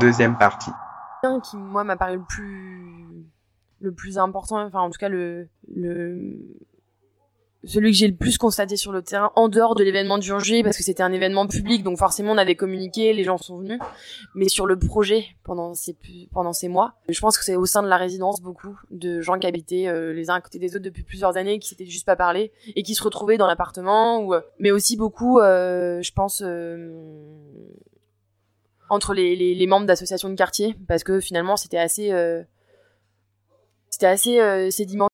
Deuxième partie. Un qui, moi, m'a paru le plus, le plus important, enfin, en tout cas, le, le, celui que j'ai le plus constaté sur le terrain en dehors de l'événement du juillet parce que c'était un événement public donc forcément on avait communiqué les gens sont venus mais sur le projet pendant ces pendant ces mois je pense que c'est au sein de la résidence beaucoup de gens qui habitaient euh, les uns à côté des autres depuis plusieurs années qui s'étaient juste pas parlé et qui se retrouvaient dans l'appartement ou euh, mais aussi beaucoup euh, je pense entre les, les, les membres d'associations de quartier parce que finalement c'était assez c'était assez sédimentaire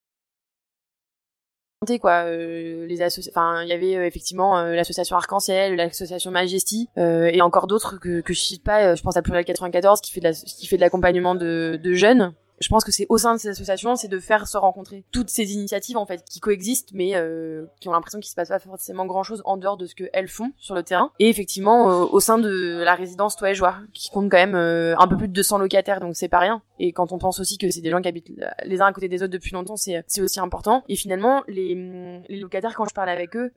quoi. Euh, les enfin il y avait euh, effectivement euh, l'association Arc-en-Ciel l'association Majesty et encore d'autres que que je cite pas je pense à Pluriel 94 qui fait de la, qui fait de l'accompagnement de, de jeunes je pense que c'est au sein de ces associations, c'est de faire se rencontrer toutes ces initiatives en fait qui coexistent, mais euh, qui ont l'impression qu'il se passe pas forcément grand chose en dehors de ce qu'elles font sur le terrain. Et effectivement, euh, au sein de la résidence Toi et Joie, qui compte quand même euh, un peu plus de 200 locataires, donc c'est pas rien. Et quand on pense aussi que c'est des gens qui habitent les uns à côté des autres depuis longtemps, c'est aussi important. Et finalement, les, les locataires, quand je parle avec eux,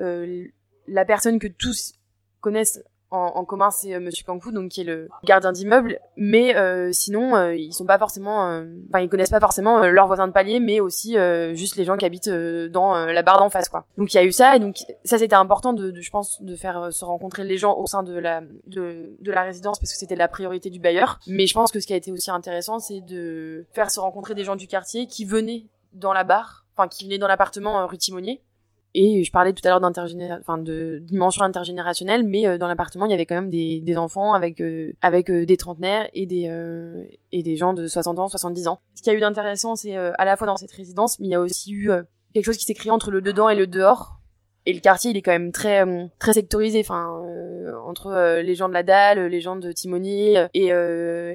la personne que tous connaissent en, commun c'est euh, Monsieur Kangfu donc qui est le gardien d'immeuble. Mais euh, sinon euh, ils sont pas forcément enfin ils connaissent pas forcément leurs voisins de palier mais aussi juste les gens qui habitent dans la barre d'en face quoi. Donc il y a eu ça et donc ça c'était important de, je pense de faire se rencontrer les gens au sein de la de, de la résidence parce que c'était la priorité du bailleur. Mais je pense que ce qui a été aussi intéressant c'est de faire se rencontrer des gens du quartier qui venaient dans la barre enfin qui venaient dans l'appartement rue Timonier et je parlais tout à l'heure enfin de dimension intergénérationnelle, mais euh, dans l'appartement il y avait quand même des, des enfants avec euh, avec euh, des trentenaires et des et des gens de 60 ans, 70 ans. Ce qu'il y a eu d'intéressant, c'est à la fois dans cette résidence, mais il y a aussi eu quelque chose qui s'est créé entre le dedans et le dehors. Et le quartier, il est quand même très très sectorisé, enfin entre les gens de la dalle, les gens de Timonier, et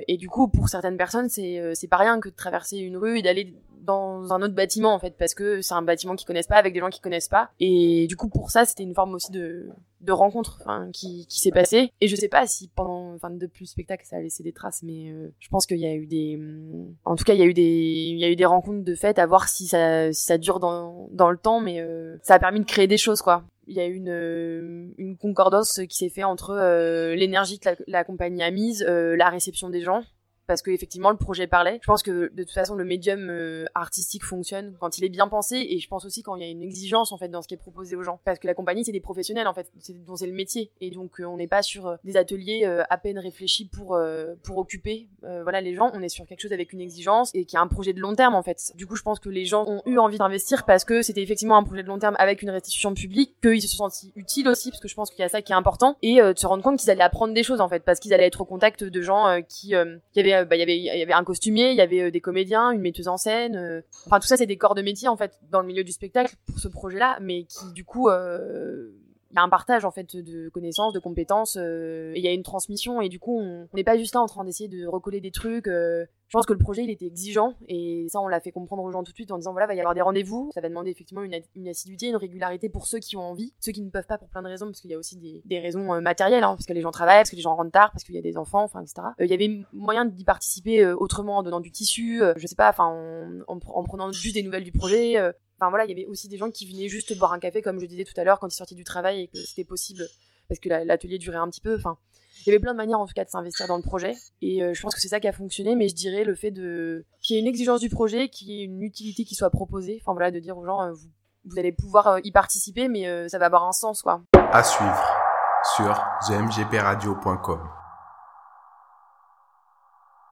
et du coup pour certaines personnes, c'est c'est pas rien que de traverser une rue et d'aller dans un autre bâtiment en fait parce que c'est un bâtiment qu'ils connaissent pas avec des gens qui connaissent pas. Et du coup pour ça c'était une forme aussi de de rencontre qui qui s'est passée. Et je sais pas si pendant enfin depuis le spectacle ça a laissé des traces mais euh, je pense qu'il y a eu des en tout cas il y a eu des il y a eu des rencontres de fait à voir si ça si ça dure dans dans le temps mais euh, ça a permis de créer des choses quoi. Il y a eu une, une concordance qui s'est fait entre euh, l'énergie que la, la, compagnie a mise, la réception des gens, parce que effectivement le projet parlait. Je pense que de toute façon le médium euh, artistique fonctionne quand il est bien pensé. Et je pense aussi quand il y a une exigence en fait dans ce qui est proposé aux gens. Parce que la compagnie c'est des professionnels en fait, dont c'est le métier. Et donc euh, on n'est pas sur euh, des ateliers à peine réfléchis pour pour occuper voilà les gens, on est sur quelque chose avec une exigence et qui a un projet de long terme en fait. Du coup, je pense que les gens ont eu envie d'investir parce que c'était effectivement un projet de long terme avec une restitution publique, qu'ils se sont sentis utiles aussi parce que je pense qu'il y a ça qui est important et de se rendre compte qu'ils allaient apprendre des choses en fait parce qu'ils allaient être au contact de gens qui qui avaient bah, il y avait un costumier, il y avait euh, des comédiens, une metteuse en scène. Euh, enfin tout ça c'est des corps de métier en fait dans le milieu du spectacle pour ce projet-là, mais qui du coup euh, il y a un partage en fait de connaissances, de compétences, et il y a une transmission et du coup on n'est pas juste là en train d'essayer de recoller des trucs. je pense que le projet il était exigeant et ça on l'a fait comprendre aux gens tout de suite en disant voilà va y avoir des rendez-vous, ça va demander effectivement une, assiduité, une régularité pour ceux qui ont envie, ceux qui ne peuvent pas pour plein de raisons parce qu'il y a aussi des, des raisons matérielles, hein, parce que les gens travaillent, parce que les gens rentrent tard, parce qu'il y a des enfants, enfin etc. Il y avait moyen d'y participer autrement en donnant du tissu, je sais pas, enfin en, en, prenant juste des nouvelles du projet. Enfin voilà, il y avait aussi des gens qui venaient juste boire un café, comme je disais tout à l'heure, quand ils sortaient du travail et que c'était possible parce que l'atelier durait un petit peu. Enfin, il y avait plein de manières en tout cas de s'investir dans le projet et euh, je pense que c'est ça qui a fonctionné. Mais je dirais le fait de qu'il y ait une exigence du projet, qu'il y ait une utilité qui soit proposée. Enfin voilà, de dire aux gens euh, vous, allez pouvoir euh, y participer, mais ça va avoir un sens quoi. À suivre sur themgpradio.com.